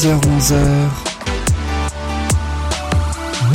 10h-11h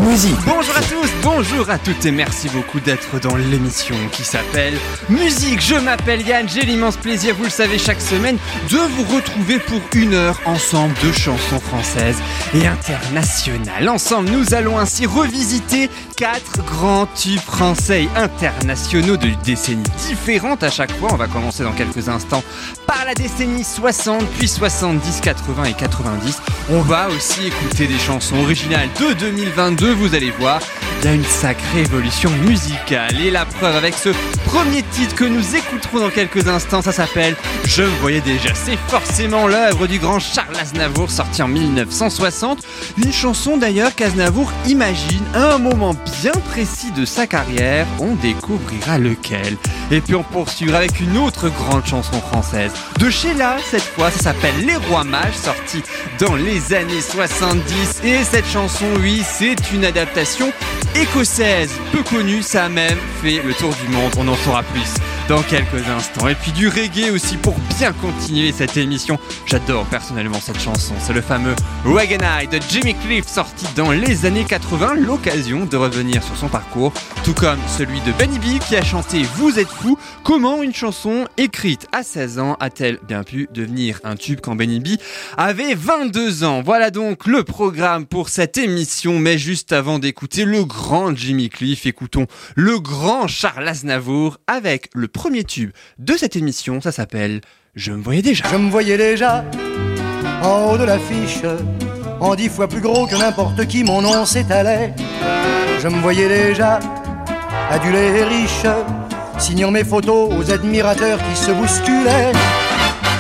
Bonjour à tous, bonjour à toutes et merci beaucoup d'être dans l'émission qui s'appelle Musique. Je m'appelle Yann, j'ai l'immense plaisir, vous le savez, chaque semaine de vous retrouver pour une heure ensemble de chansons françaises et internationales. Ensemble, nous allons ainsi revisiter quatre grands tubes français internationaux de décennies différentes à chaque fois. On va commencer dans quelques instants par la décennie 60, puis 70, 80 et 90. On va aussi écouter des chansons originales de 2022 vous allez voir, il y a une sacrée évolution musicale. Et la preuve avec ce premier titre que nous écouterons dans quelques instants, ça s'appelle Je me voyais déjà. C'est forcément l'œuvre du grand Charles Aznavour, sorti en 1960. Une chanson d'ailleurs qu'Aznavour imagine à un moment bien précis de sa carrière. On découvrira lequel. Et puis on poursuivra avec une autre grande chanson française. De Sheila, cette fois, ça s'appelle Les Rois Mages, sorti dans les années 70. Et cette chanson, oui, c'est une adaptation écossaise, peu connue, ça a même fait le tour du monde, on en saura plus dans quelques instants. Et puis du reggae aussi pour bien continuer cette émission. J'adore personnellement cette chanson, c'est le fameux Wagon Eye de Jimmy Cliff sorti dans les années 80, l'occasion de revenir sur son parcours, tout comme celui de Benny B qui a chanté Vous êtes fou, comment une chanson écrite à 16 ans a-t-elle bien pu devenir un tube quand Benny B avait 22 ans? Voilà donc le programme pour cette émission, mais juste avant d'écouter le grand Jimmy Cliff, écoutons le grand Charles Aznavour avec le premier tube de cette émission, ça s'appelle Je me voyais déjà. Je me voyais déjà en haut de l'affiche, en dix fois plus gros que n'importe qui, mon nom s'étalait. Je me voyais déjà adulé et riche, signant mes photos aux admirateurs qui se bousculaient.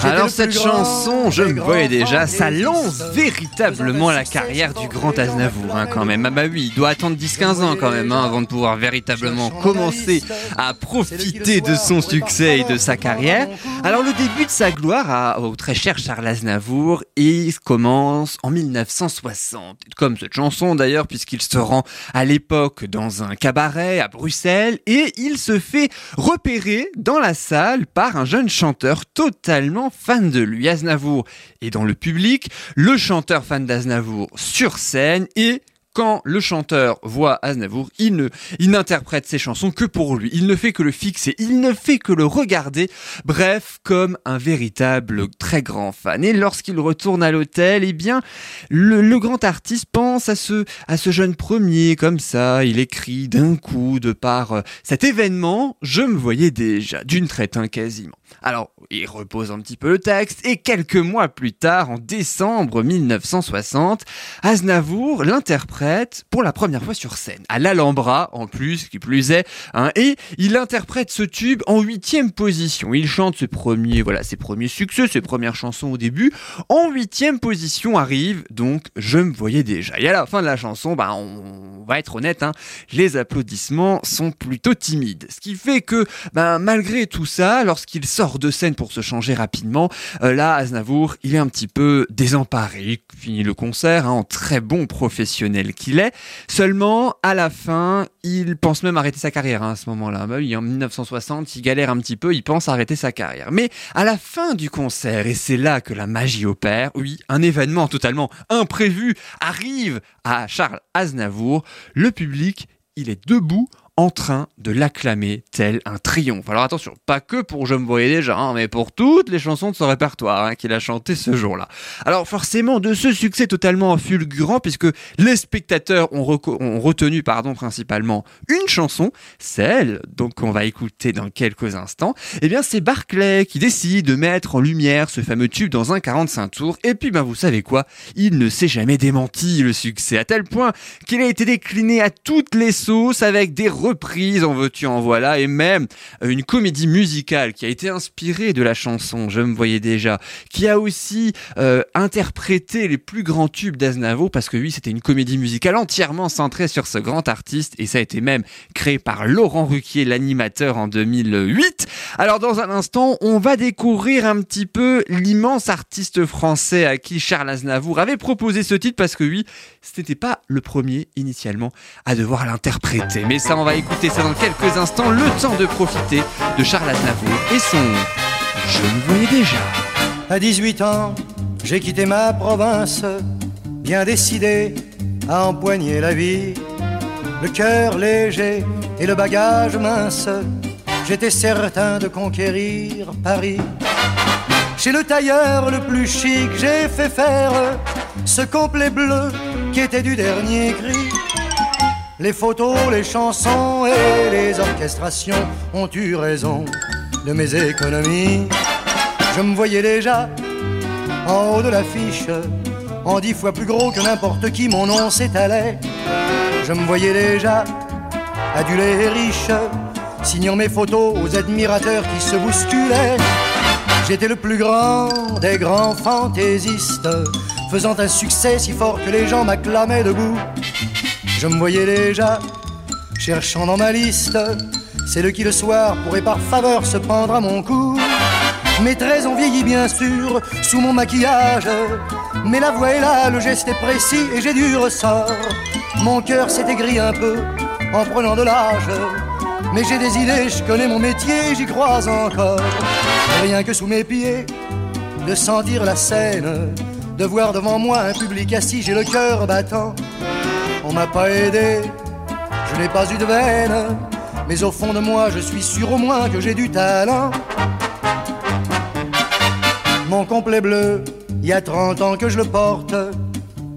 Alors cette chanson, je me voyais déjà, ça lance véritablement la carrière du grand Aznavour hein, quand même. Ah bah oui, il doit attendre 10-15 ans quand même hein, avant de pouvoir véritablement commencer à profiter de son succès et de sa carrière. Alors le début de sa gloire au très cher Charles Aznavour, il commence en 1960. Comme cette chanson d'ailleurs, puisqu'il se rend à l'époque dans un cabaret à Bruxelles et il se fait repérer dans la salle par un jeune chanteur totalement fan de lui. Aznavour est dans le public, le chanteur fan d'Aznavour sur scène et quand le chanteur voit Aznavour, il ne, il n'interprète ses chansons que pour lui. Il ne fait que le fixer, il ne fait que le regarder. Bref, comme un véritable très grand fan. Et lorsqu'il retourne à l'hôtel, eh bien, le, grand artiste pense à ce, à ce jeune premier, comme ça. Il écrit d'un coup, de par euh, cet événement, je me voyais déjà, d'une traite hein, quasiment. Alors, il repose un petit peu le texte, et quelques mois plus tard, en décembre 1960, Aznavour l'interprète pour la première fois sur scène, à l'Alhambra en plus, qui plus est, hein, et il interprète ce tube en huitième position. Il chante ses premiers, voilà, ses premiers succès, ses premières chansons au début. En huitième position arrive donc Je me voyais déjà. Et à la fin de la chanson, bah, on va être honnête, hein, les applaudissements sont plutôt timides. Ce qui fait que, bah, malgré tout ça, lorsqu'il sort de scène pour se changer rapidement. Euh, là, Aznavour, il est un petit peu désemparé. Il finit le concert hein, en très bon professionnel qu'il est. Seulement, à la fin, il pense même arrêter sa carrière hein, à ce moment-là. Bah en 1960, il galère un petit peu, il pense arrêter sa carrière. Mais à la fin du concert, et c'est là que la magie opère, oui, un événement totalement imprévu arrive à Charles Aznavour. Le public, il est debout en train de l'acclamer tel un triomphe. Alors attention, pas que pour Je me voyais déjà, hein, mais pour toutes les chansons de son répertoire hein, qu'il a chanté ce jour-là. Alors forcément, de ce succès totalement fulgurant, puisque les spectateurs ont, retenu pardon, principalement une chanson, celle qu'on va écouter dans quelques instants, eh bien c'est Barclay qui décide de mettre en lumière ce fameux tube dans un 45 tours, et puis ben vous savez quoi, il ne s'est jamais démenti le succès, à tel point qu'il a été décliné à toutes les sauces avec des reprise, en veux-tu, en voilà, et même une comédie musicale qui a été inspirée de la chanson Je me voyais déjà, qui a aussi euh, interprété les plus grands tubes d'Aznavour, parce que oui, c'était une comédie musicale entièrement centrée sur ce grand artiste, et ça a été même créé par Laurent Ruquier, l'animateur, en 2008. Alors dans un instant, on va découvrir un petit peu l'immense artiste français à qui Charles Aznavour avait proposé ce titre parce que oui, ce n'était pas le premier initialement à devoir l'interpréter. Mais ça, on va écouter ça dans quelques instants. Le temps de profiter de Charles Aznavour et son Je me voyais déjà. À 18 ans, j'ai quitté ma province, bien décidé à empoigner la vie. Le cœur léger et le bagage mince, j'étais certain de conquérir Paris. Chez le tailleur le plus chic, j'ai fait faire ce complet bleu qui était du dernier cri. Les photos, les chansons et les orchestrations ont eu raison de mes économies. Je me voyais déjà en haut de l'affiche, en dix fois plus gros que n'importe qui, mon nom s'étalait. Je me voyais déjà adulé et riche, signant mes photos aux admirateurs qui se bousculaient. J'étais le plus grand des grands fantaisistes, faisant un succès si fort que les gens m'acclamaient debout. Je me voyais déjà cherchant dans ma liste celle qui le soir pourrait par faveur se prendre à mon cou. Mes traits ont vieilli bien sûr sous mon maquillage, mais la voix est là, le geste est précis et j'ai du ressort. Mon cœur s'est aigri un peu en prenant de l'âge, mais j'ai des idées, je connais mon métier, j'y crois encore. Rien que sous mes pieds, de sentir la scène, de voir devant moi un public assis, j'ai le cœur battant. On m'a pas aidé, je n'ai pas eu de veine, mais au fond de moi, je suis sûr au moins que j'ai du talent. Mon complet bleu, il y a 30 ans que je le porte,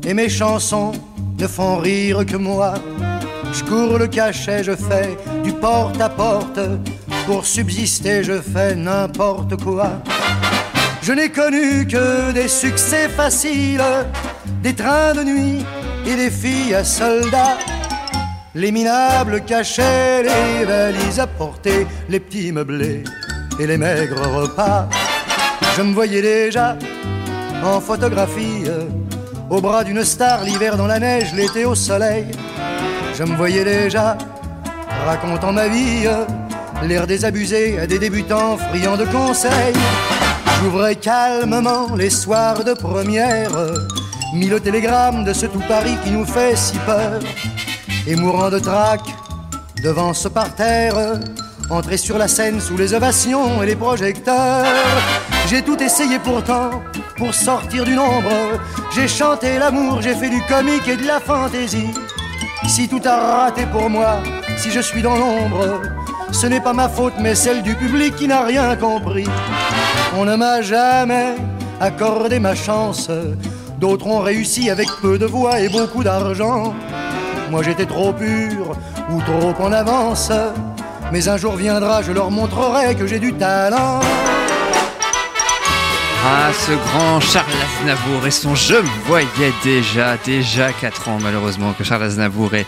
et mes chansons ne font rire que moi. Je cours le cachet, je fais du porte à porte, pour subsister, je fais n'importe quoi. Je n'ai connu que des succès faciles, des trains de nuit et des filles à soldats. Les minables cachets, les valises à porter, les petits meublés et les maigres repas. Je me voyais déjà en photographie, au bras d'une star, l'hiver dans la neige, l'été au soleil. Je me voyais déjà racontant ma vie, l'air désabusé à des débutants friands de conseils. J'ouvrais calmement les soirs de première, mis le télégramme de ce tout Paris qui nous fait si peur, et mourant de trac devant ce parterre, entrer sur la scène sous les ovations et les projecteurs. J'ai tout essayé pourtant pour sortir du nombre. J'ai chanté l'amour, j'ai fait du comique et de la fantaisie. Si tout a raté pour moi, si je suis dans l'ombre, ce n'est pas ma faute mais celle du public qui n'a rien compris. On ne m'a jamais accordé ma chance. D'autres ont réussi avec peu de voix et beaucoup d'argent. Moi j'étais trop pur ou trop en avance. Mais un jour viendra, je leur montrerai que j'ai du talent. Ah, ce grand Charles Aznavour et son Je me voyais déjà, déjà 4 ans malheureusement que Charles Aznavour est,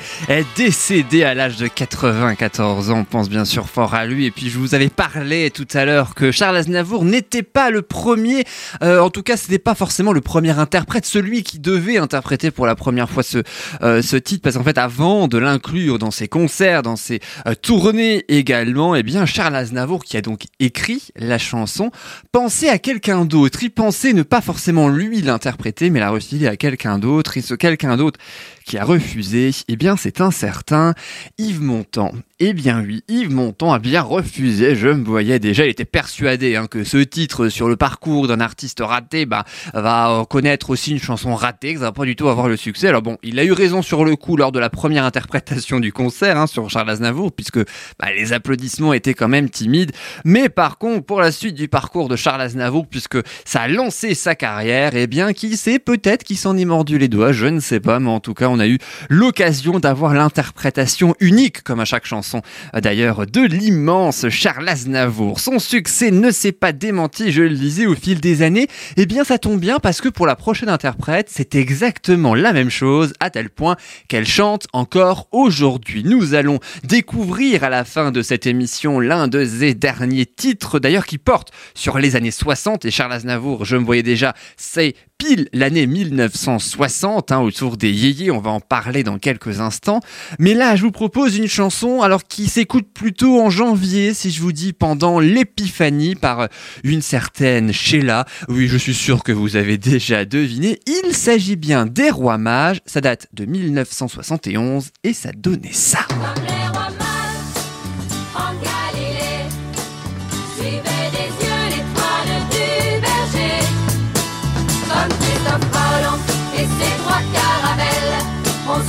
décédé à l'âge de 94 ans. On pense bien sûr fort à lui. Et puis je vous avais parlé tout à l'heure que Charles Aznavour n'était pas le premier, euh, en tout cas c'était pas forcément le premier interprète, celui qui devait interpréter pour la première fois ce, euh, titre. Parce qu'en fait avant de l'inclure dans ses concerts, dans ses euh, tournées également, eh bien Charles Aznavour qui a donc écrit la chanson, pensait à quelqu'un d'autre Il pensait ne pas forcément lui l'interpréter, mais la refiler à quelqu'un d'autre. Et ce quelqu'un d'autre qui a refusé, eh bien c'est un certain Yves Montand. Eh bien oui, Yves Montand a bien refusé, je me voyais déjà, il était persuadé hein, que ce titre sur le parcours d'un artiste raté bah, va connaître aussi une chanson ratée, que ça va pas du tout avoir le succès. Alors bon, il a eu raison sur le coup lors de la première interprétation du concert hein, sur Charles Aznavour, puisque bah, les applaudissements étaient quand même timides. Mais par contre, pour la suite du parcours de Charles Aznavour, puisque ça a lancé sa carrière, eh bien qui sait, peut-être qu'il s'en est mordu les doigts, je ne sais pas, mais en tout cas on a eu l'occasion d'avoir l'interprétation unique, comme à chaque chanson d'ailleurs, de l'immense Charles Aznavour. Son succès ne s'est pas démenti, je le disais, au fil des années. Eh bien, ça tombe bien parce que pour la prochaine interprète, c'est exactement la même chose, à tel point qu'elle chante encore aujourd'hui. Nous allons découvrir à la fin de cette émission l'un de ses derniers titres, d'ailleurs, qui porte sur les années 60 et Charles Aznavour, je me voyais déjà, c'est pile l'année 1960, hein, autour des yéyés, on va en parler dans quelques instants. Mais là, je vous propose une chanson alors qui s'écoute plutôt en janvier, si je vous dis pendant l'épiphanie, par une certaine Sheila. Oui, je suis sûr que vous avez déjà deviné. Il s'agit bien des Rois Mages, ça date de 1971 et ça donnait ça.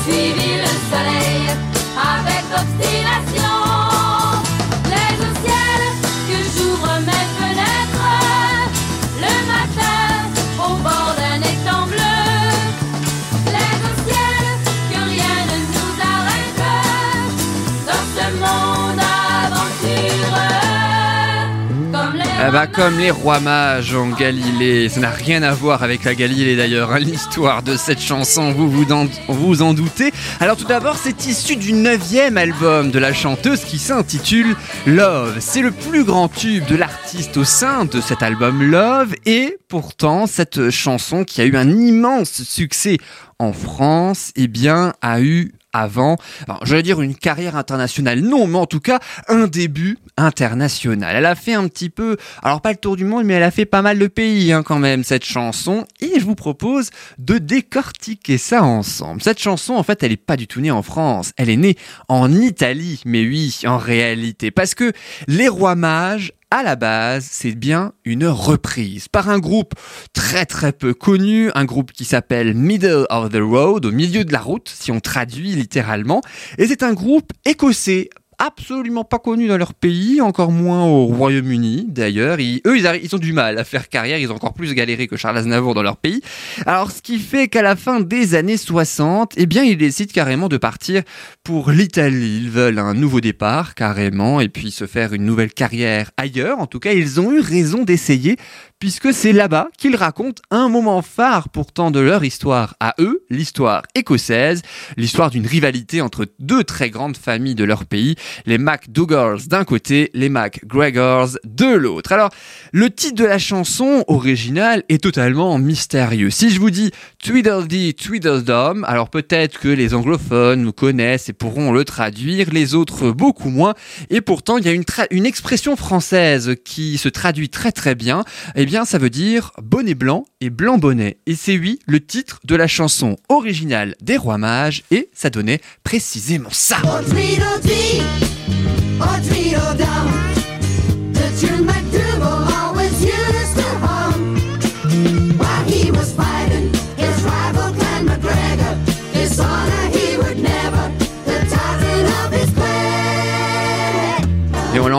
Soleil aventureux. Comme les, comme les rois mages en Galilée, ça n'a rien à voir avec la Galilée d'ailleurs, hein, l'histoire de cette chanson, vous vous, en, vous en doutez. Alors tout d'abord, c'est issu du neuvième album de la chanteuse qui s'intitule Love. C'est le plus grand tube de l'artiste au sein de cet album Love et pourtant cette chanson qui a eu un immense succès en France, eh bien, a eu avant, alors, j'allais dire une carrière internationale, non, mais en tout cas un début international. Elle a fait un petit peu, alors pas le tour du monde, mais elle a fait pas mal de pays hein, quand même cette chanson. Et je vous propose de décortiquer ça ensemble. Cette chanson, en fait, elle est pas du tout née en France, elle est née en Italie, mais oui, en réalité, parce que les rois mages à la base, c'est bien une reprise par un groupe très très peu connu, un groupe qui s'appelle Middle of the Road, au milieu de la route, si on traduit littéralement. Et c'est un groupe écossais absolument pas connu dans leur pays, encore moins au Royaume-Uni d'ailleurs. Eux, ils, ils ont du mal à faire carrière, ils ont encore plus galéré que Charles Aznavour dans leur pays. Alors, ce qui fait qu'à la fin des années 60, eh bien, ils décident carrément de partir pour l'Italie. Ils veulent un nouveau départ, carrément, et puis se faire une nouvelle carrière ailleurs. En tout cas, ils ont eu raison d'essayer, puisque c'est là-bas qu'ils racontent un moment phare pourtant de leur histoire à eux, l'histoire écossaise, l'histoire d'une rivalité entre deux très grandes familles de leur pays, les MacDougals d'un côté, les MacGregors de l'autre. Alors, le titre de la chanson originale est totalement mystérieux. Si je vous dis Tweedledee Tweedledum, alors peut-être que les anglophones nous connaissent et pourront le traduire, les autres beaucoup moins. Et pourtant, il y a une, expression française qui se traduit très très bien. Eh bien, ça veut dire bonnet blanc et blanc bonnet. Et c'est oui, le titre de la chanson originale des Rois Mages et ça donnait précisément ça.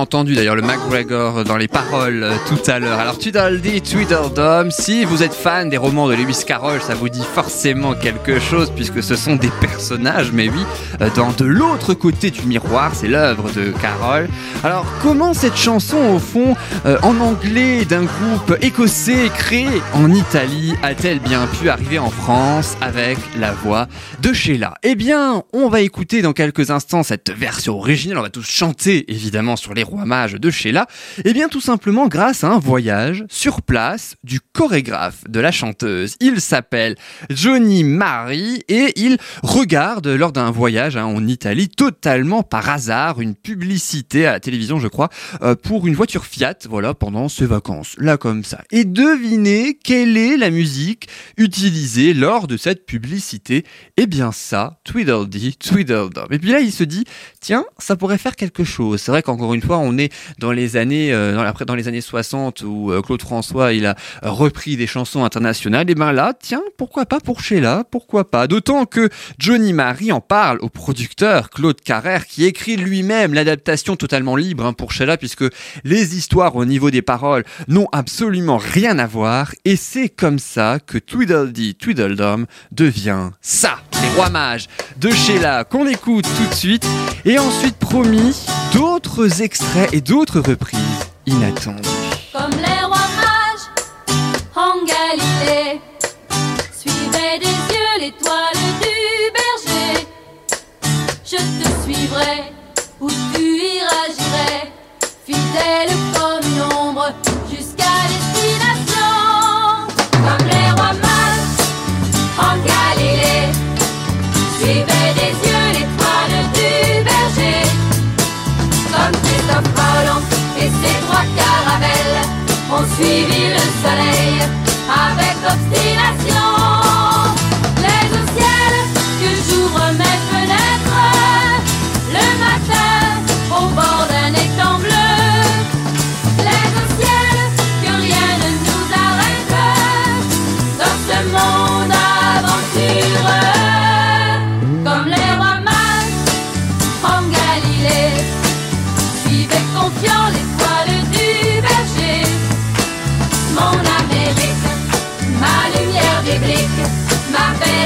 Entendu d'ailleurs le McGregor dans les paroles euh, tout à l'heure. Alors Tweedledee, Tweedledum, si vous êtes fan des romans de Lewis Carroll, ça vous dit forcément quelque chose puisque ce sont des personnages, mais oui, euh, dans de l'autre côté du miroir, c'est l'œuvre de Carroll. Alors comment cette chanson au fond euh, en anglais d'un groupe écossais créé en Italie a-t-elle bien pu arriver en France avec la voix de Sheila? Eh bien, on va écouter dans quelques instants cette version originale, on va tous chanter évidemment sur les rois mages de Sheila, eh bien tout simplement grâce à un voyage sur place du chorégraphe de la chanteuse. Il s'appelle Johnny Mari et il regarde lors d'un voyage hein, en Italie totalement par hasard une publicité à la télévision je crois euh, pour une voiture Fiat voilà pendant ses vacances là comme ça. Et devinez quelle est la musique utilisée lors de cette publicité? Eh bien ça, Tweedledee, Tweedledum. Et puis là il se dit tiens ça pourrait faire quelque chose. C'est vrai qu'encore une fois on est dans les années euh, dans, la- dans les années 60 où euh, Claude François il a euh, repris des chansons internationales. Et ben là tiens pourquoi pas pour Sheila pourquoi pas? D'autant que Johnny Marie en parle au producteur Claude Carrère qui écrit lui-même l'adaptation totalement libre hein, pour Sheila puisque les histoires au niveau des paroles n'ont absolument rien à voir et c'est comme ça que Tweedledee Tweedledum devient ça, les rois mages de Sheila qu'on écoute tout de suite et ensuite promis d'autres extraits et d'autres reprises inattendues. Comme les rois mages en Galilée, suivez des yeux l'étoile du berger. Je te suivrai où tu iras, j'irai, fidèle comme une civil, le salaire.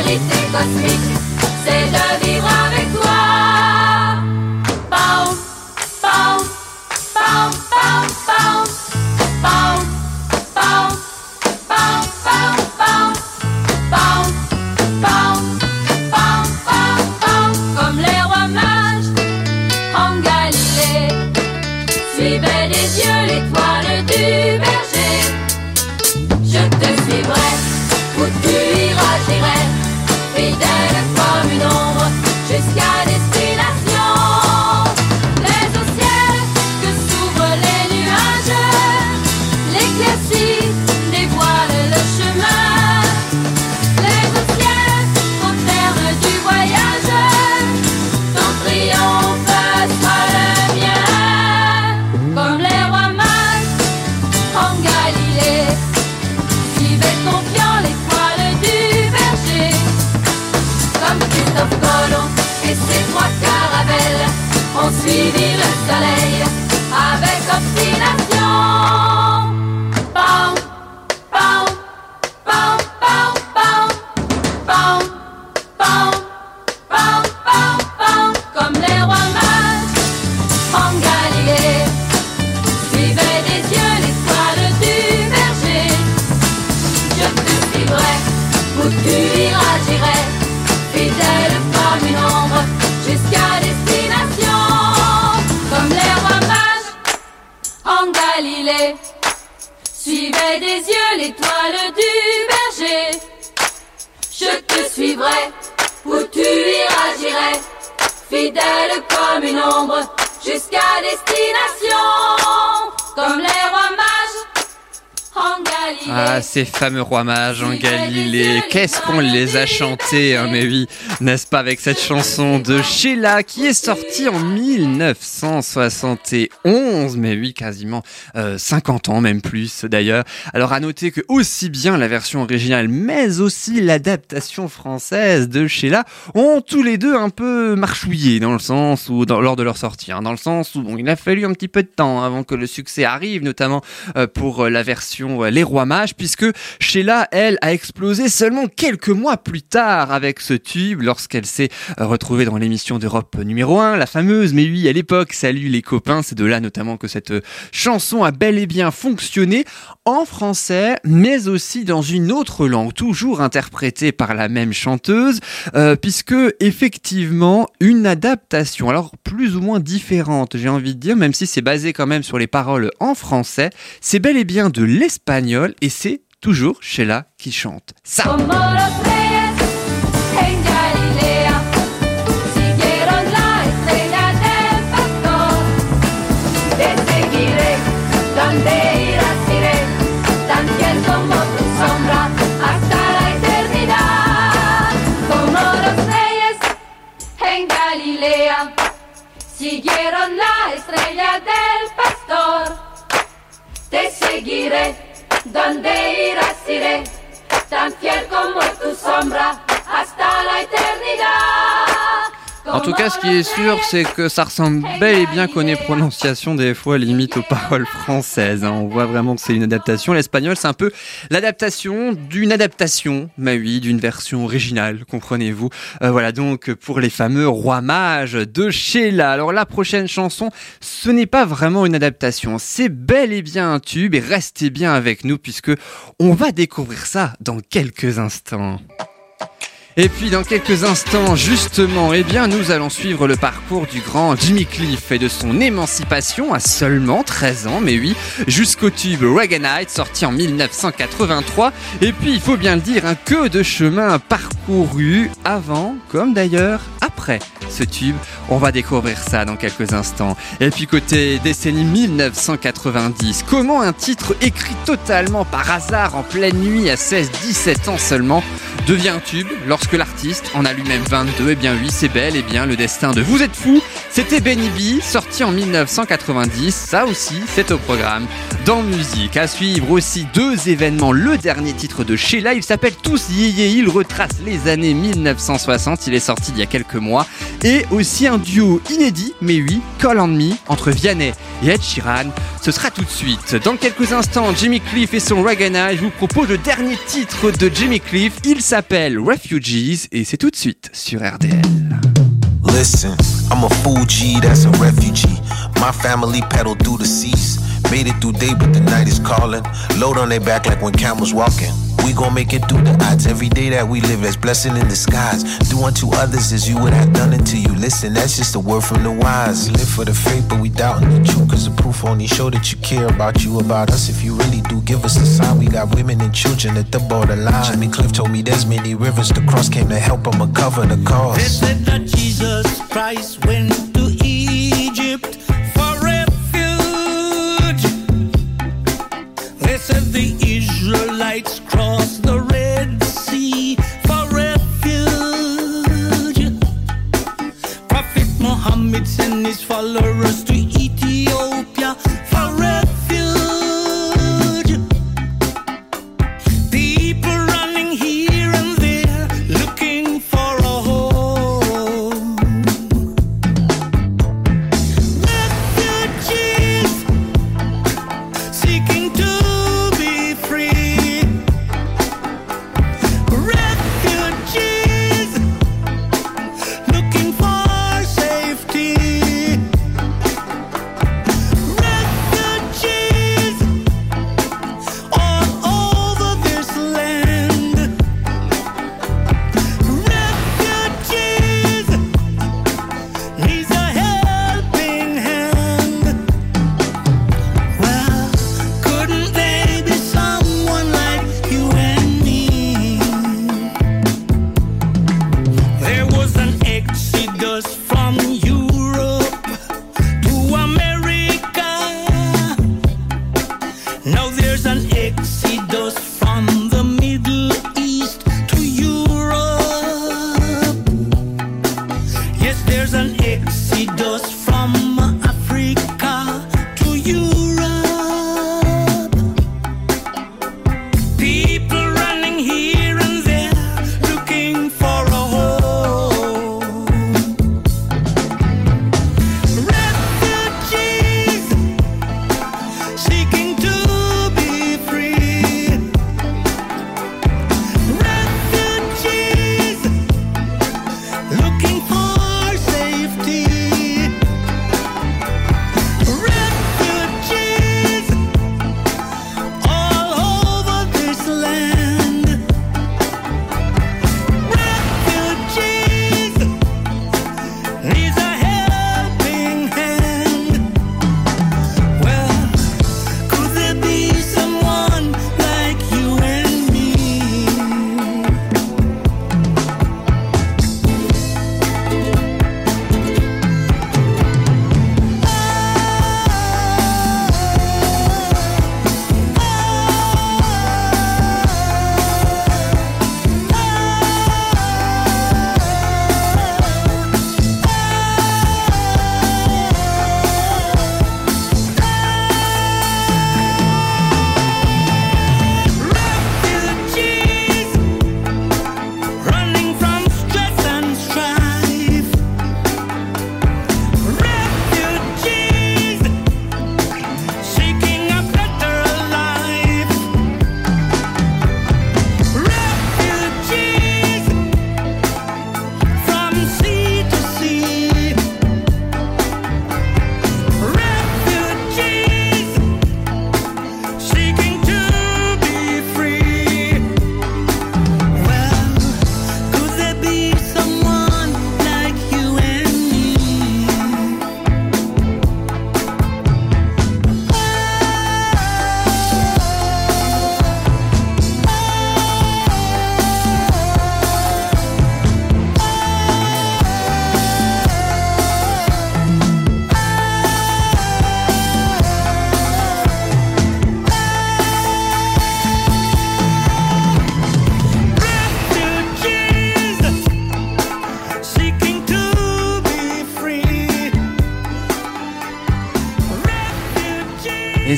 réalité cosmique, c'est de vivre à ces fameux rois mages en Galilée, qu'est-ce qu'on les a chantés, hein, mais oui, n'est-ce pas, avec cette chanson de Sheila qui est sortie en 1971, mais oui, quasiment euh, 50 ans, même plus d'ailleurs. Alors à noter que aussi bien la version originale, mais aussi l'adaptation française de Sheila ont tous les deux un peu marchouillé dans le sens où, lors de leur sortie, hein, dans le sens où bon, il a fallu un petit peu de temps avant que le succès arrive, notamment euh, pour euh, la version euh, Les Rois Mages, puisque Sheila, elle, a explosé seulement quelques mois plus tard avec ce tube, lorsqu'elle s'est retrouvée dans l'émission d'Europe numéro 1, la fameuse, mais oui, à l'époque, Salut les copains, c'est de là notamment que cette chanson a bel et bien fonctionné en français, mais aussi dans une autre langue, toujours interprétée par la même chanteuse, euh, puisque effectivement, une adaptation, alors plus ou moins différente, j'ai envie de dire, même si c'est basé quand même sur les paroles en français, c'est bel et bien de l'espagnol et c'est toujours Sheila qui chante ça. La estrella del pastor. Donde irás iré? Tan fiel como tu sombra hasta la eternidad. En tout cas, ce qui est sûr, c'est que ça ressemble bel et bien qu'on ait prononciation des fois limite aux paroles françaises. hein. On voit vraiment que c'est une adaptation. L'espagnol, c'est un peu l'adaptation d'une adaptation, mais oui, d'une version originale, comprenez-vous. Euh, voilà donc pour les fameux rois mages de Sheila. Alors la prochaine chanson, ce n'est pas vraiment une adaptation, c'est bel et bien un tube et restez bien avec nous puisque on va découvrir ça dans quelques instants. Et puis dans quelques instants, justement, eh bien, nous allons suivre le parcours du grand Jimmy Cliff et de son émancipation à seulement 13 ans, mais oui, jusqu'au tube Reaganite sorti en 1983. Et puis, il faut bien le dire, un que de chemin parcouru avant, comme d'ailleurs après ce tube On va découvrir ça dans quelques instants. Et puis côté décennie 1990, comment un titre écrit totalement par hasard en pleine nuit à 16-17 ans seulement devient un tube lorsque l'artiste en a lui-même 22 Eh bien oui, c'est bel et bien le destin de Vous êtes fou. C'était Benny B, sorti en 1990. Ça aussi, c'est au programme. Dans musique, à suivre aussi deux événements. Le dernier titre de Sheila, il s'appelle Tous Yéyé. Il retrace les années 1960. Il est sorti il y a quelques mois. Et aussi un duo inédit, mais oui, Call on entre Vianney et Ed Sheeran. Ce sera tout de suite. Dans quelques instants, Jimmy Cliff et son Ragana. Je vous propose le dernier titre de Jimmy Cliff. Il s'appelle Refugees et c'est tout de suite sur RDL. Listen, I'm a Fuji that's a refugee. My family pedaled through the seas. Made it through day, but the night is calling. Load on their back like when camels walking. We gon' make it through the odds. Every day that we live, that's blessing in disguise. Do unto others as you would have done unto you. Listen, that's just a word from the wise. We live for the faith, but we doubting the truth. Cause the proof only show that you care about you, about us. If you really do, give us a sign. We got women and children at the borderline. Jimmy Cliff told me there's many rivers to cross. Came to help him cover the cost. said that Jesus Christ went to Egypt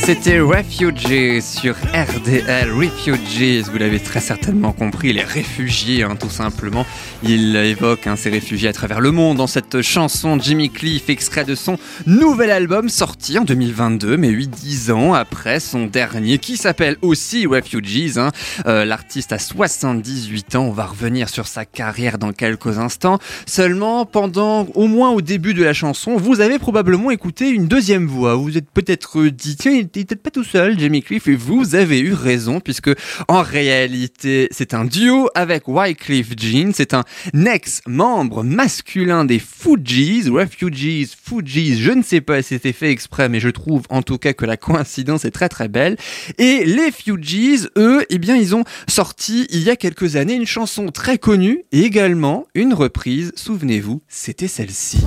30 c'était Refugees sur RDL. Refugees, vous l'avez très certainement compris, les réfugiés, hein, tout simplement. Il évoque hein, ces réfugiés à travers le monde dans cette chanson Jimmy Cliff, extrait de son nouvel album sorti en 2022, mais 8-10 ans après son dernier, qui s'appelle aussi Refugees. hein. Euh, L'artiste a 78 ans. On va revenir sur sa carrière dans quelques instants. Seulement, pendant, au moins au début de la chanson, vous avez probablement écouté une deuxième voix. Vous êtes peut-être dit, tiens, il était pas tout seul, Jamie Cliff, et vous avez eu raison, puisque en réalité, c'est un duo avec Wycliffe Jean. C'est un ex-membre masculin des Fugees, Refugees, Fugees. Je ne sais pas si c'était fait exprès, mais je trouve en tout cas que la coïncidence est très très belle. Et les Fugees, eux, eh bien, ils ont sorti il y a quelques années une chanson très connue et également une reprise. Souvenez-vous, c'était celle-ci.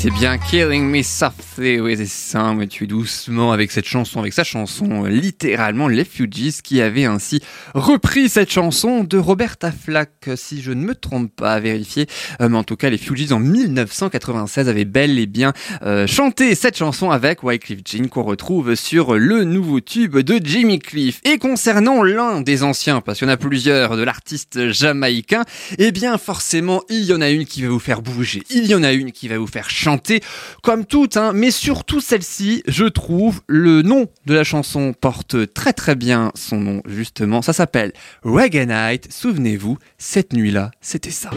Et oui, c'était bien Killing Me Softly with His Song, me tue doucement avec cette chanson, avec sa chanson, littéralement Les Fugees, qui avait ainsi repris cette chanson de Roberta Flack, si je ne me trompe pas, à vérifier. Euh, mais en tout cas, les Fugees en 1996 avaient bel et bien euh, chanté cette chanson avec Wycliffe Jean qu'on retrouve sur le nouveau tube de Jimmy Cliff. Et concernant l'un des anciens, parce qu'il y en a plusieurs, de l'artiste jamaïcain, eh bien forcément, il y en a une qui va vous faire bouger, il y en a une qui va vous faire chanter, comme toutes, hein, mais surtout celle-ci, je trouve, le nom de la chanson porte très très bien son nom, justement. Ça s'appelle Reggae. Souvenez-vous, cette nuit-là, c'était ça.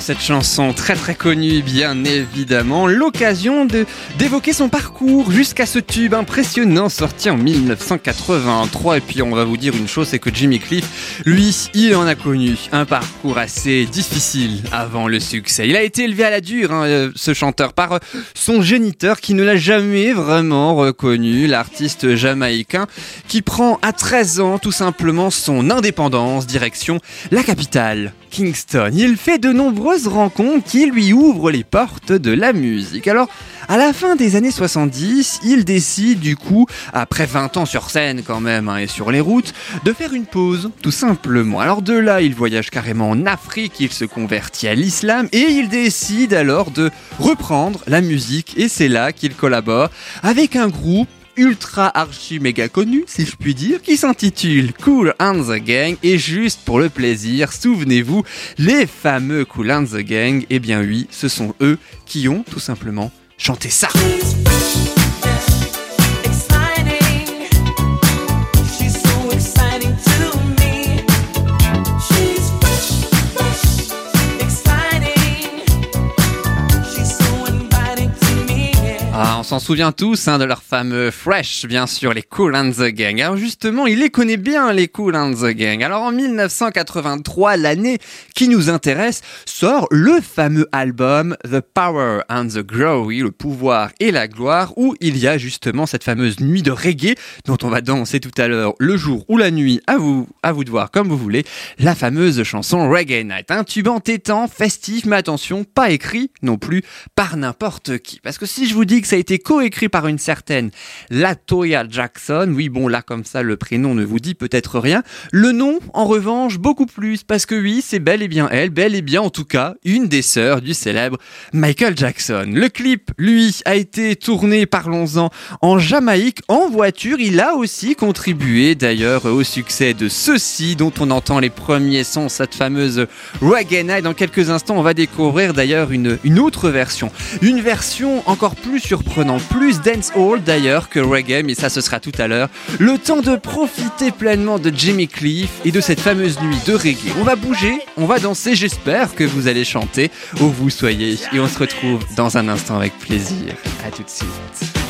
Cette chanson très très connue, bien évidemment, l'occasion d'évoquer son parcours jusqu'à ce tube impressionnant sorti en 1983. Et puis on va vous dire une chose, c'est que Jimmy Cliff, lui, il en a connu un parcours assez difficile avant le succès. Il a été élevé à la dure, hein, euh, ce chanteur, par euh, son géniteur qui ne l'a jamais vraiment reconnu, l'artiste jamaïcain qui prend à 13 ans tout simplement son indépendance direction la capitale. Kingston. Il fait de nombreuses rencontres qui lui ouvrent les portes de la musique. Alors, à la fin des années 70, il décide du coup, après 20 ans sur scène quand même hein, et sur les routes, de faire une pause, tout simplement. Alors de là, il voyage carrément en Afrique, il se convertit à l'islam et il décide alors de reprendre la musique et c'est là qu'il collabore avec un groupe ultra archi méga connu, si je puis dire, qui s'intitule Cool and the Gang. Et juste pour le plaisir, souvenez-vous, les fameux Cool and the Gang, eh bien oui, ce sont eux qui ont tout simplement chanté ça. S'en souvient tous hein, de leur fameux Fresh, bien sûr, les Cool and the Gang. Alors justement, il les connaît bien, les Cool and the Gang. Alors en 1983, l'année qui nous intéresse, sort le fameux album The Power and the Glory, le pouvoir et la gloire, où il y a justement cette fameuse nuit de reggae dont on va danser tout à l'heure, le jour ou la nuit, à vous, à vous de voir comme vous voulez, la fameuse chanson Reggae Night. Un tube entêtant, festif, mais attention, pas écrit non plus par n'importe qui. Parce que si je vous dis que ça a été coécrit par une certaine Latoya Jackson, oui bon là comme ça le prénom ne vous dit peut-être rien, le nom en revanche beaucoup plus, parce que oui c'est bel et bien elle, bel et bien en tout cas une des sœurs du célèbre Michael Jackson. Le clip lui a été tourné, parlons-en, en Jamaïque en voiture, il a aussi contribué d'ailleurs au succès de ceci dont on entend les premiers sons, cette fameuse Reggae Night. Dans quelques instants on va découvrir d'ailleurs une, une autre version, une version encore plus surprenante plus dance dancehall d'ailleurs que reggae, mais ça ce sera tout à l'heure. Le temps de profiter pleinement de Jimmy Cliff et de cette fameuse nuit de reggae. On va bouger, on va danser, j'espère que vous allez chanter où vous soyez. Et on se retrouve dans un instant avec plaisir. À tout de suite.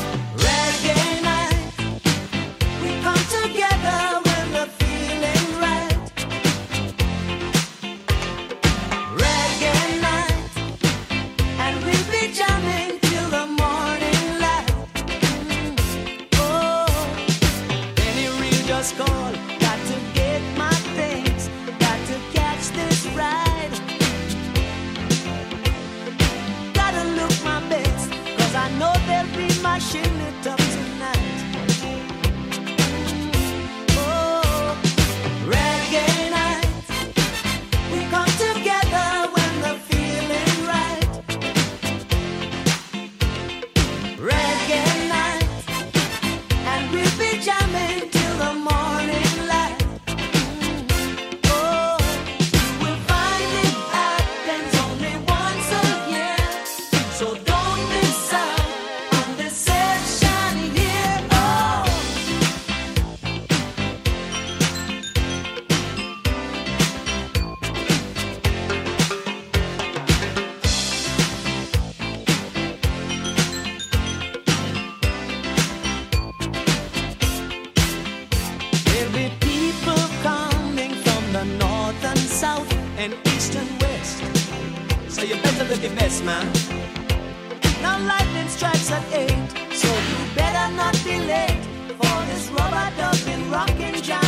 really mess, man. Now lightning strikes at eight, so you better not be late for this rubber ducking rocking jam.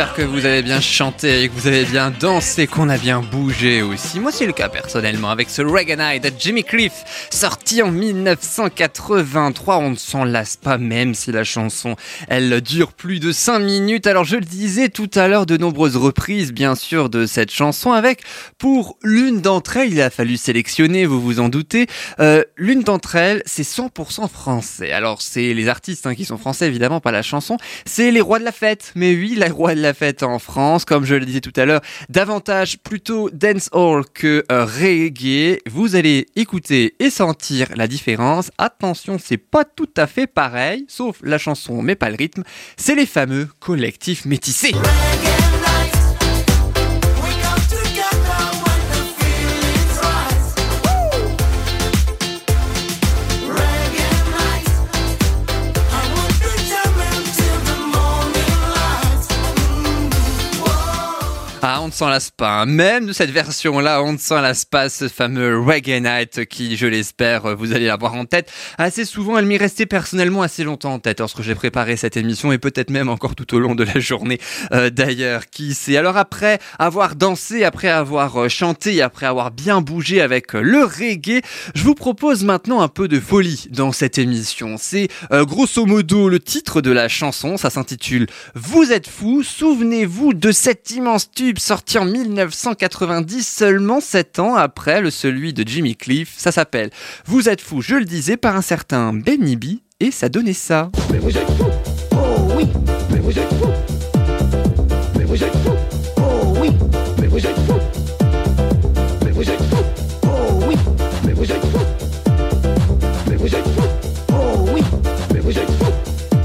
Avez bien chanté que vous avez bien dansé, qu'on a bien bougé aussi. Moi, c'est le cas personnellement avec ce Reggae Night de Jimmy Cliff, sorti en 1983. On ne s'en lasse pas, même si la chanson, elle dure plus de 5 minutes. Alors, je le disais tout à l'heure, de nombreuses reprises, bien sûr, de cette chanson avec, pour l'une d'entre elles, il a fallu sélectionner, vous vous en doutez, euh, l'une d'entre elles, c'est 100% français. Alors, c'est les artistes hein, qui sont français, évidemment, pas la chanson. C'est les rois de la fête. Mais oui, la roi de la fête en France, comme je le disais tout à l'heure, davantage plutôt dancehall que euh, reggae. Vous allez écouter et la différence. Attention, c'est pas tout à fait pareil, sauf la chanson mais pas le rythme. C'est les fameux collectifs métissés. On ne s'en lasse pas. hein. Même de cette version-là, on ne s'en lasse pas. Ce fameux Reggae Night qui, je l'espère, vous allez l'avoir en tête. Assez souvent, elle m'y restait personnellement assez longtemps en tête lorsque j'ai préparé cette émission et peut-être même encore tout au long de la journée euh, d'ailleurs. Qui sait? Alors après avoir dansé, après avoir euh, chanté, après avoir bien bougé avec euh, le reggae, je vous propose maintenant un peu de folie dans cette émission. C'est grosso modo le titre de la chanson. Ça s'intitule Vous êtes fou. Souvenez-vous de cet immense tube sorti en 1990, seulement 7 ans après le celui de Jimmy Cliff. Ça s'appelle Vous êtes fou, je le disais, par un certain Benny B. Et ça donnait ça.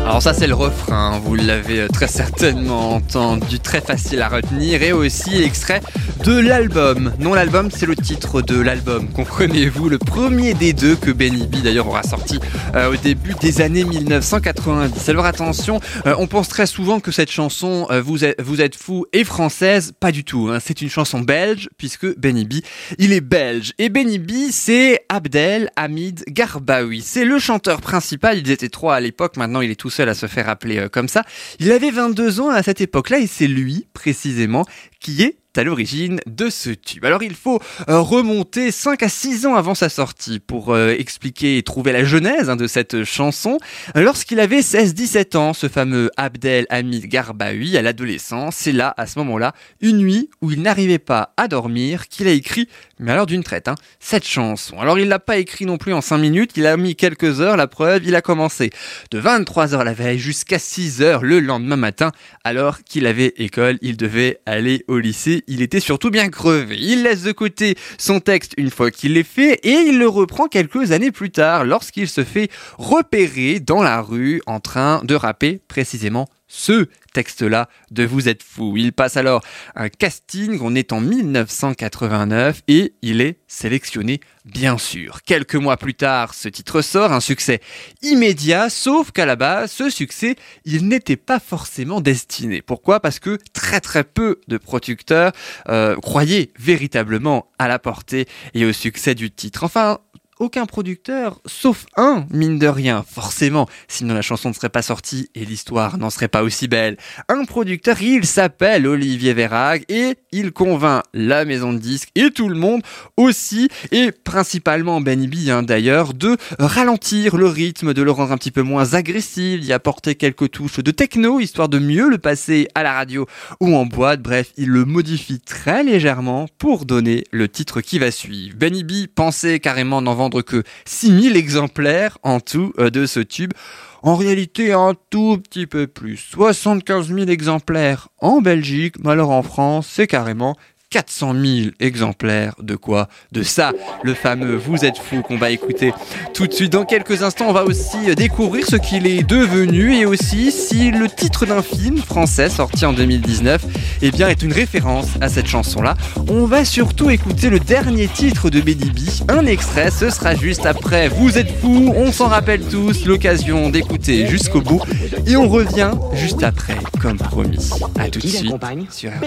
Alors ça c'est le refrain, vous l'avez euh, très certainement entendu, très facile à retenir et aussi extrait de l'album. Non l'album c'est le titre de l'album, comprenez-vous, le premier des deux que Benny B d'ailleurs aura sorti euh, au début des années 1990. Alors attention, euh, on pense très souvent que cette chanson vous, êtes, vous êtes fou est française, pas du tout, hein. c'est une chanson belge puisque Benny B il est belge. Et Benny B c'est Abdel Hamid Garbaoui, c'est le chanteur principal, ils étaient trois à l'époque, maintenant il est tout seul à se faire appeler euh, comme ça. Il avait 22 ans à cette époque-là et c'est lui précisément qui est à l'origine de ce tube. Alors il faut euh, remonter 5 à 6 ans avant sa sortie pour euh, expliquer et trouver la genèse hein, de cette chanson. Lorsqu'il avait 16-17 ans, ce fameux Abdel Hamid Garbaoui à l'adolescence, c'est là, à ce moment-là, une nuit où il n'arrivait pas à dormir, qu'il a écrit, mais alors d'une traite, hein, cette chanson. Alors il l'a pas écrit non plus en 5 minutes, il a mis quelques heures, la preuve, il a commencé de 23h la veille jusqu'à 6h le lendemain matin, alors qu'il avait école, il devait aller au lycée, il était surtout bien crevé. Il laisse de côté son texte une fois qu'il l'est fait et il le reprend quelques années plus tard lorsqu'il se fait repérer dans la rue en train de rapper précisément ce texte-là de Vous êtes fou. Il passe alors un casting, on est en 1989 et il est sélectionné bien sûr. Quelques mois plus tard, ce titre sort, un succès immédiat, sauf qu'à la base, ce succès, il n'était pas forcément destiné. Pourquoi? Parce que très très peu de producteurs euh, croyaient véritablement à la portée et au succès du titre. Enfin, aucun producteur, sauf un, mine de rien, forcément, sinon la chanson ne serait pas sortie et l'histoire n'en serait pas aussi belle. Un producteur, il s'appelle Olivier Vérague et il convainc la maison de disques et tout le monde aussi, et principalement Benny B hein, d'ailleurs, de ralentir le rythme, de le rendre un petit peu moins agressif, d'y apporter quelques touches de techno, histoire de mieux le passer à la radio ou en boîte, bref, il le modifie très légèrement pour donner le titre qui va suivre. Benny B pensait carrément n'en vendre que 6000 exemplaires en tout euh, de ce tube. En réalité, un tout petit peu plus. 75 000 exemplaires en Belgique, mais alors en France, c'est carrément 400 000 exemplaires de quoi De ça, le fameux Vous êtes fou qu'on va écouter tout de suite. Dans quelques instants, on va aussi découvrir ce qu'il est devenu et aussi si le titre d'un film français sorti en 2019 eh bien, est une référence à cette chanson-là. On va surtout écouter le dernier titre de Benny B, un extrait, ce sera juste après. Vous êtes fou, on s'en rappelle tous, l'occasion d'écouter jusqu'au bout et on revient juste après, comme promis. À tout de suite sur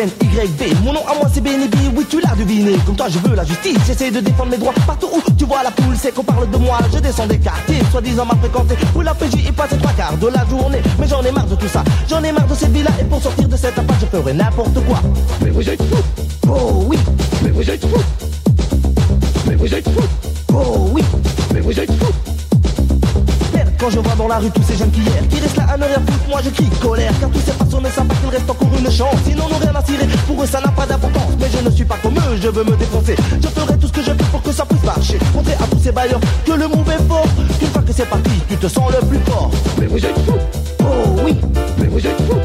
Benny B, B-E-2-N-Y-B. Mon nom à moi c'est Benny B, oui tu l'as deviné. Comme toi je veux la justice, j'essaie de défendre mes droits. Partout où tu vois la poule, c'est qu'on parle de moi. Je descends des quartiers, soi-disant m'a fréquenté. Où la PJ y passe trois quarts de la journée. Mais j'en ai marre de tout ça. J'en cette vie-là et pour sortir de cette impasse, je ferai n'importe quoi. Mais vous êtes fous Oh oui, Mais vous êtes fous Mais vous êtes fous oh oui. Mais vous êtes fous quand je vois dans la rue tous ces jeunes qui hier, qui restent là à ne rien foutre, moi je crie colère. Car tous ces façons ne savent pas qu'il reste encore une chance. Sinon, n'ont rien à cirer, pour eux ça n'a pas d'importance. Mais je ne suis pas comme eux, je veux me défoncer. Je ferai tout ce que je peux pour que ça puisse marcher. Montrer à tous ces bailleurs que le est fort. Qu'une fois que c'est parti, tu te sens le plus fort. Mais vous êtes fous Oh oui, Mais vous êtes fous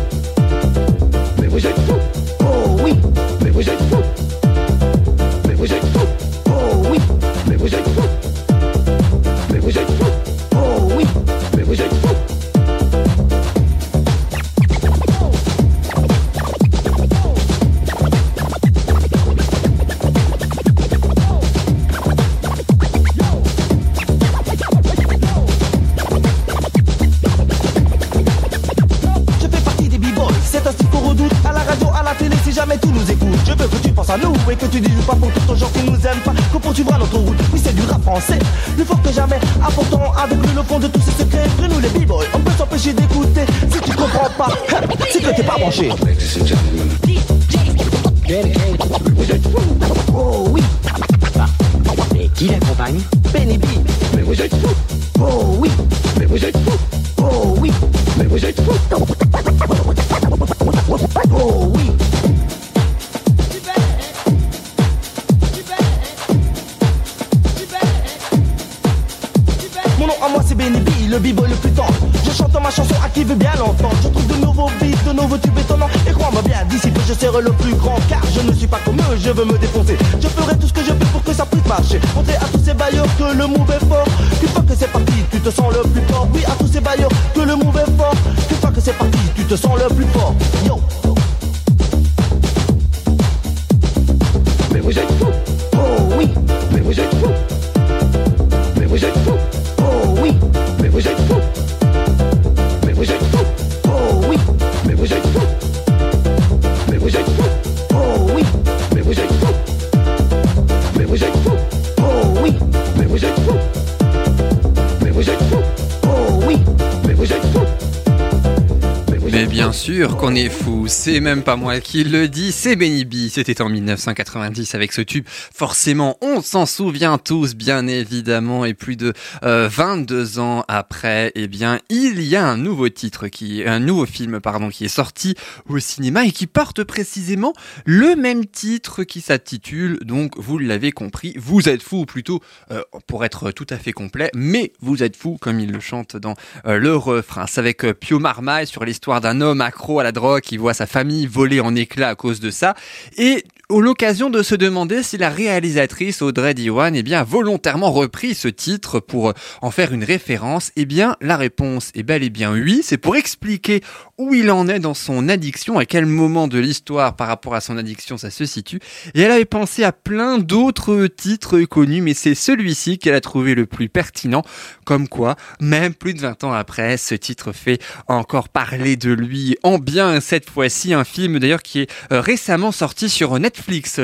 qu'on est fou, c'est même pas moi qui le dis, c'est Benny B. C'était en 1990 avec ce tube. Forcément, on s'en souvient tous, bien évidemment, et plus de euh, 22 ans après, eh bien, il y a un nouveau titre qui, un nouveau film, pardon, qui est sorti au cinéma et qui porte précisément le même titre qui s'intitule, donc, vous l'avez compris, vous êtes fou, ou plutôt, euh, pour être tout à fait complet, mais vous êtes fou, comme il le chante dans euh, le refrain. C'est avec euh, Pio Marmaille sur l'histoire d'un homme accro à la drogue qui voit sa famille voler en éclats à cause de ça. Et l'occasion de se demander si la réalisatrice Audrey Diwan eh bien, a volontairement repris ce titre pour en faire une référence, eh bien, la réponse est bel et bien oui. C'est pour expliquer où il en est dans son addiction, à quel moment de l'histoire par rapport à son addiction ça se situe. Et elle avait pensé à plein d'autres titres connus, mais c'est celui-ci qu'elle a trouvé le plus pertinent. Comme quoi, même plus de 20 ans après, ce titre fait encore parler de lui en bien cette fois-ci. Un film d'ailleurs qui est euh, récemment sorti sur Netflix.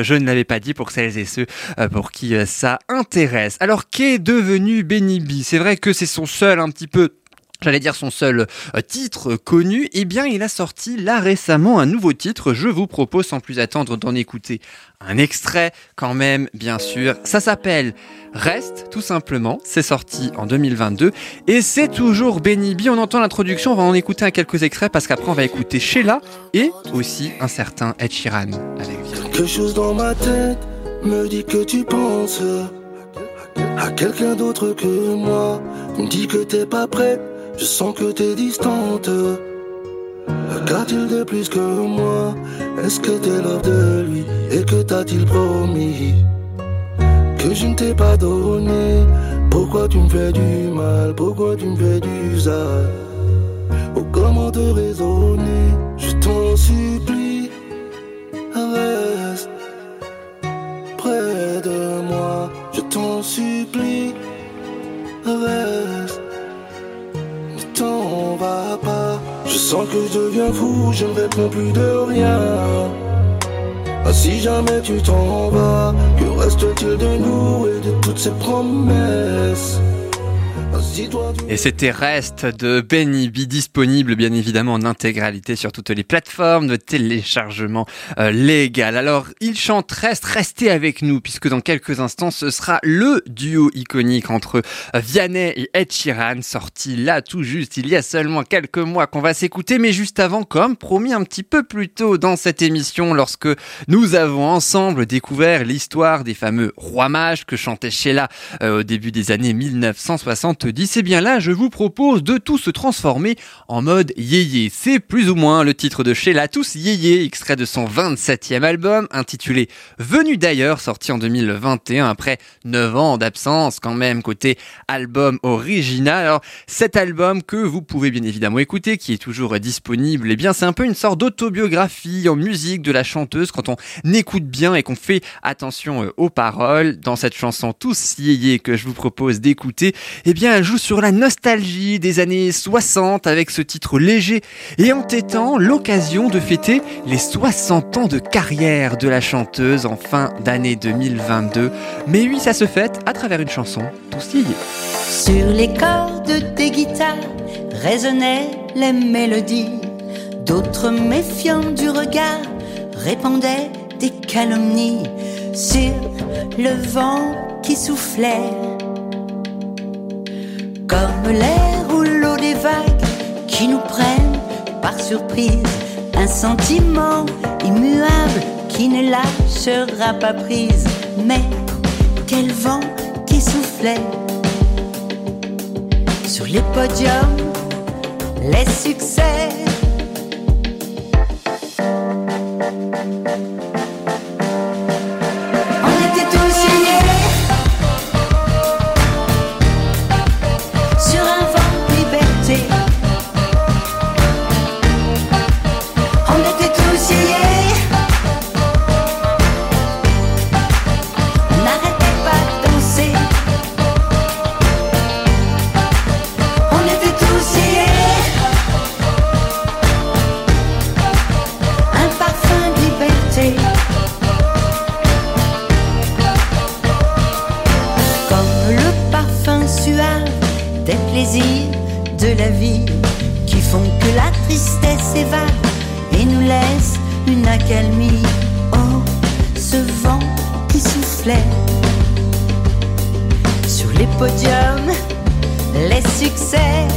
Je ne l'avais pas dit pour celles et ceux euh, pour qui euh, ça intéresse. Alors qu'est devenu Benny B? C'est vrai que c'est son seul un petit peu J'allais dire son seul euh, titre connu, eh bien il a sorti là récemment un nouveau titre, je vous propose sans plus attendre d'en écouter un extrait quand même bien sûr, ça s'appelle Reste tout simplement, c'est sorti en 2022 et c'est toujours Benny B, on entend l'introduction, on va en écouter un quelques extraits parce qu'après on va écouter Sheila et aussi un certain Ed Sheeran avec. Quelque chose dans ma tête me dit que tu penses à quelqu'un d'autre que moi. Me dis que t'es pas prêt, je sens que t'es distante. Qu'a-t-il de plus que moi? Est-ce que t'es l'heure de lui Et que t'a-t-il promis? Que je ne t'ai pas donné. Pourquoi tu me fais du mal? Pourquoi tu me fais du sale Oh comment te raisonner? Je t'en supplie t'en supplie. Reste, ne t'en va pas. Je sens que je deviens fou, je ne réponds plus de rien. Ah, si jamais tu t'en vas, que reste-t-il de nous et de toutes ces promesses? Et c'était Reste de Benny B disponible bien évidemment en intégralité sur toutes les plateformes de téléchargement euh, légal. Alors il chante Reste, restez avec nous puisque dans quelques instants ce sera le duo iconique entre euh, Vianney et Ed Sheeran sorti là tout juste il y a seulement quelques mois qu'on va s'écouter mais juste avant comme promis un petit peu plus tôt dans cette émission lorsque nous avons ensemble découvert l'histoire des fameux rois mages que chantait Sheila euh, au début des années 1970. Et bien là, je vous propose de tout se transformer en mode yéyé. C'est plus ou moins le titre de Sheila, tous yéyé, extrait de son 27e album intitulé Venu d'ailleurs, sorti en 2021 après 9 ans d'absence quand même côté album original. Alors cet album que vous pouvez bien évidemment écouter, qui est toujours disponible, eh bien c'est un peu une sorte d'autobiographie en musique de la chanteuse quand on écoute bien et qu'on fait attention euh, aux paroles. Dans cette chanson Tous yéyé que je vous propose d'écouter, eh bien elle joue sur la nostalgie des années 60 avec ce titre léger et entêtant, l'occasion de fêter les 60 ans de carrière de la chanteuse en fin d'année 2022. Mais oui, ça se fête à travers une chanson Tous yéyé. Sur les cordes des guitares résonnaient les mélodies. D'autres méfiants du regard répandaient des calomnies sur le vent qui soufflait. Comme les rouleaux des vagues qui nous prennent par surprise. Un sentiment immuable qui ne lâchera pas prise. Mais quel vent qui soufflait sur les podiums, les succès. Et nous laisse une accalmie. Oh, ce vent qui soufflait sur les podiums, les succès.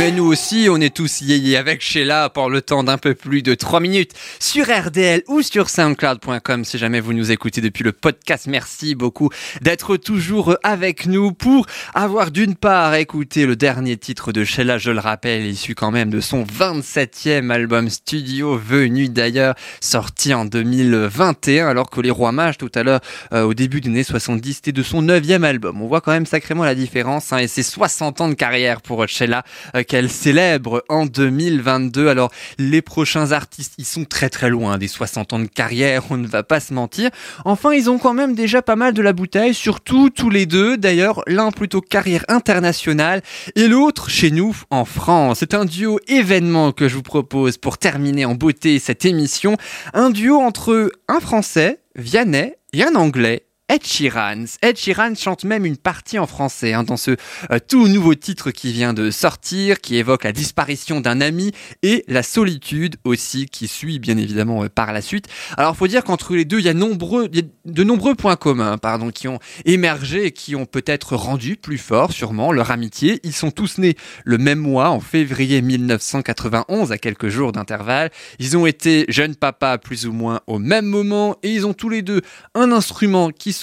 Mais nous aussi, on est tous yéyés avec Sheila pour le temps d'un peu plus de 3 minutes sur RDL ou sur soundcloud.com si jamais vous nous écoutez depuis le podcast. Merci beaucoup d'être toujours avec nous pour avoir d'une part écouté le dernier titre de Sheila, je le rappelle, issu quand même de son 27e album studio, venu d'ailleurs, sorti en 2021, alors que Les Rois Mages tout à l'heure, euh, au début des années 70, c'était de son 9e album. On voit quand même sacrément la différence hein, et c'est 60 ans de carrière pour Sheila euh, qu'elle célèbre en 2022. Alors, les prochains artistes, ils sont très très loin des 60 ans de carrière, on ne va pas se mentir. Enfin, ils ont quand même déjà pas mal de la bouteille, surtout tous les deux. D'ailleurs, l'un plutôt carrière internationale et l'autre chez nous en France. C'est un duo événement que je vous propose pour terminer en beauté cette émission. Un duo entre un Français, Vianney, et un Anglais, Ed Sheeran. Ed Sheeran chante même une partie en français hein, dans ce euh, tout nouveau titre qui vient de sortir, qui évoque la disparition d'un ami et la solitude aussi qui suit bien évidemment euh, par la suite. Alors faut dire qu'entre les deux, il y a de nombreux points communs, pardon, qui ont émergé et qui ont peut-être rendu plus fort sûrement leur amitié. Ils sont tous nés le même mois, en février 1991, à quelques jours d'intervalle. Ils ont été jeunes papas plus ou moins au même moment et ils ont tous les deux un instrument qui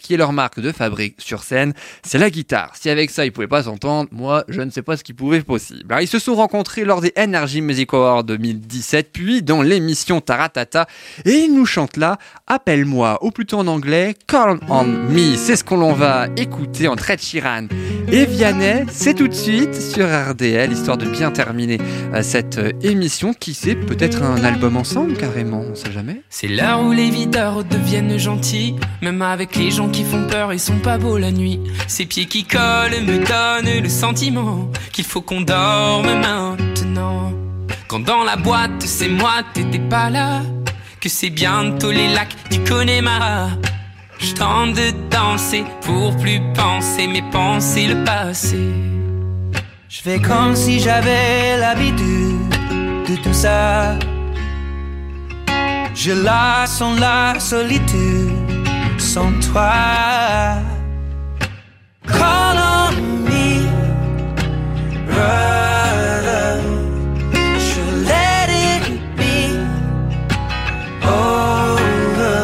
qui est leur marque de fabrique sur scène, c'est la guitare. Si avec ça ils pouvaient pas s'entendre, moi je ne sais pas ce qui pouvait possible. Ils se sont rencontrés lors des Energy Music Awards 2017, puis dans l'émission Taratata, et ils nous chantent là Appelle-moi, ou plutôt en anglais Call on Me. C'est ce qu'on va écouter en Ed Sheeran et Vianney. C'est tout de suite sur RDL, histoire de bien terminer euh, cette euh, émission. Qui sait, peut-être un album ensemble carrément, on sait jamais. C'est l'heure où les videurs deviennent gentils, même avec les gens qui font peur et sont pas beaux la nuit. Ces pieds qui collent me donnent le sentiment qu'il faut qu'on dorme maintenant. Quand dans la boîte, c'est moi, t'étais pas là, que c'est bientôt les lacs du Connemara. Je tente de danser pour plus penser, mais penser le passé. Je fais comme si j'avais l'habitude de tout ça. Je la sens la solitude sans toi. Call on me, brother. Je let it be over.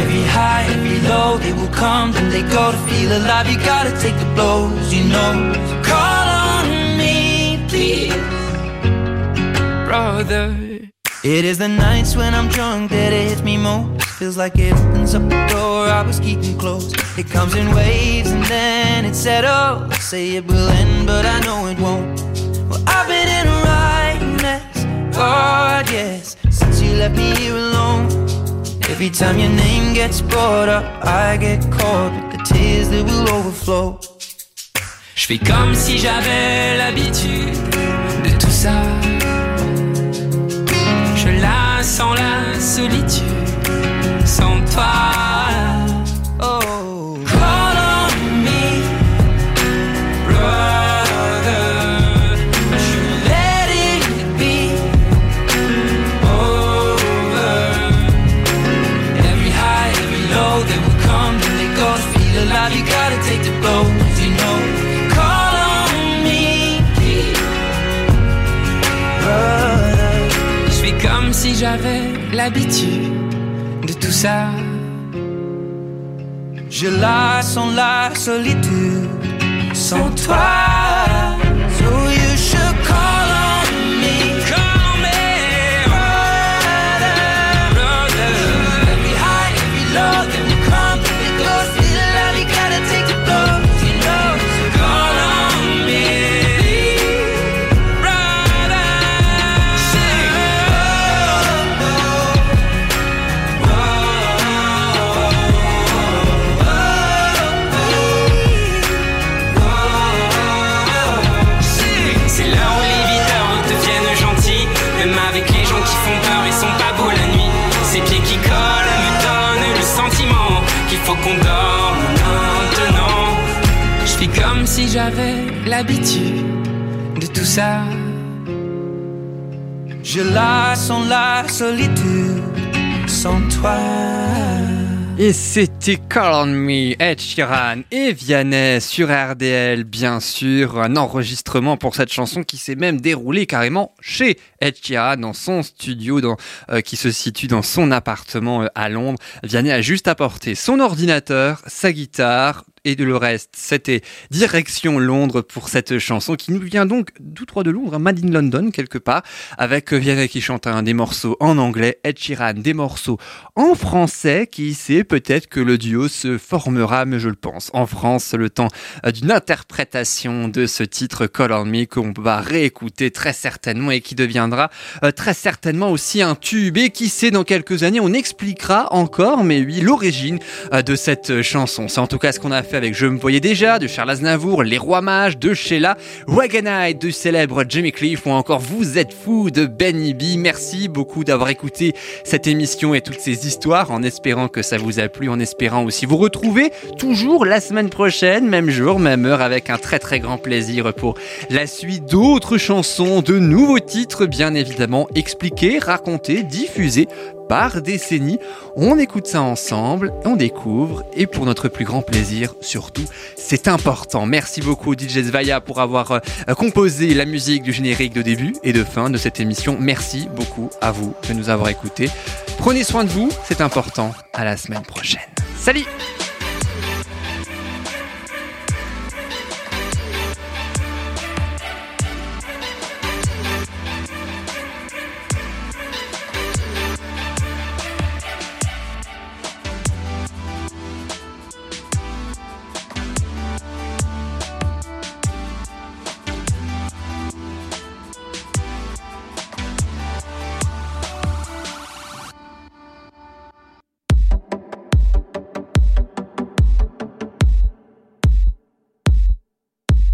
Every high, every low, they will come, then they go to feel alive. You gotta take the blows, you know. Call on me, please, brother. It is the nights when I'm drunk that it hits me most. Feels like it opens up the door I was keeping closed. It comes in waves and then it settles. Say it will end, but I know it won't. Well, I've been in a right mess, God, yes, since you left me alone. Every time your name gets brought up, I get caught with the tears that will overflow. Je fais comme si j'avais l'habitude de tout ça. Je la sens la solitude sans toi. Solitude Et c'était Call on Me, Ed Sheeran et Vianney sur RDL, bien sûr. Un enregistrement pour cette chanson qui s'est même déroulé carrément chez Ed Sheeran, dans son studio euh, qui se situe dans son appartement euh, à Londres. Vianney a juste apporté son ordinateur, sa guitare, et de le reste, c'était direction Londres pour cette chanson qui nous vient donc tout droit de Londres, hein, Made in London quelque part, avec euh, Vianney qui chante un des morceaux en anglais, Ed Sheeran des morceaux en français, qui sait peut-être que le duo se formera, mais je le pense, en France, le temps d'une interprétation de ce titre Call on Me qu'on va réécouter très certainement et qui deviendra euh, très certainement aussi un tube. Et qui sait dans quelques années on expliquera encore mais oui l'origine euh, de cette chanson. C'est en tout cas ce qu'on a fait avec Je me voyais déjà de Charles Aznavour, Les Rois Mages de Sheila, Wagonite du célèbre Jimmy Cliff ou encore Vous êtes fou de Benny B. Merci beaucoup d'avoir écouté cette émission et toutes ces histoires en espérant que ça vous a plu, en espérant aussi vous retrouver toujours la semaine prochaine, même jour, même heure avec un très très grand plaisir pour la suite d'autres chansons, de nouveaux titres bien évidemment expliqués, racontés, diffusés par décennie. On écoute ça ensemble, on découvre et pour notre plus grand plaisir surtout, c'est important. Merci beaucoup DJ Zvaya pour avoir euh, composé la musique du générique de début et de fin de cette émission. Merci beaucoup à vous de nous avoir écoutés. Prenez soin de vous, c'est important. À la semaine prochaine. Salut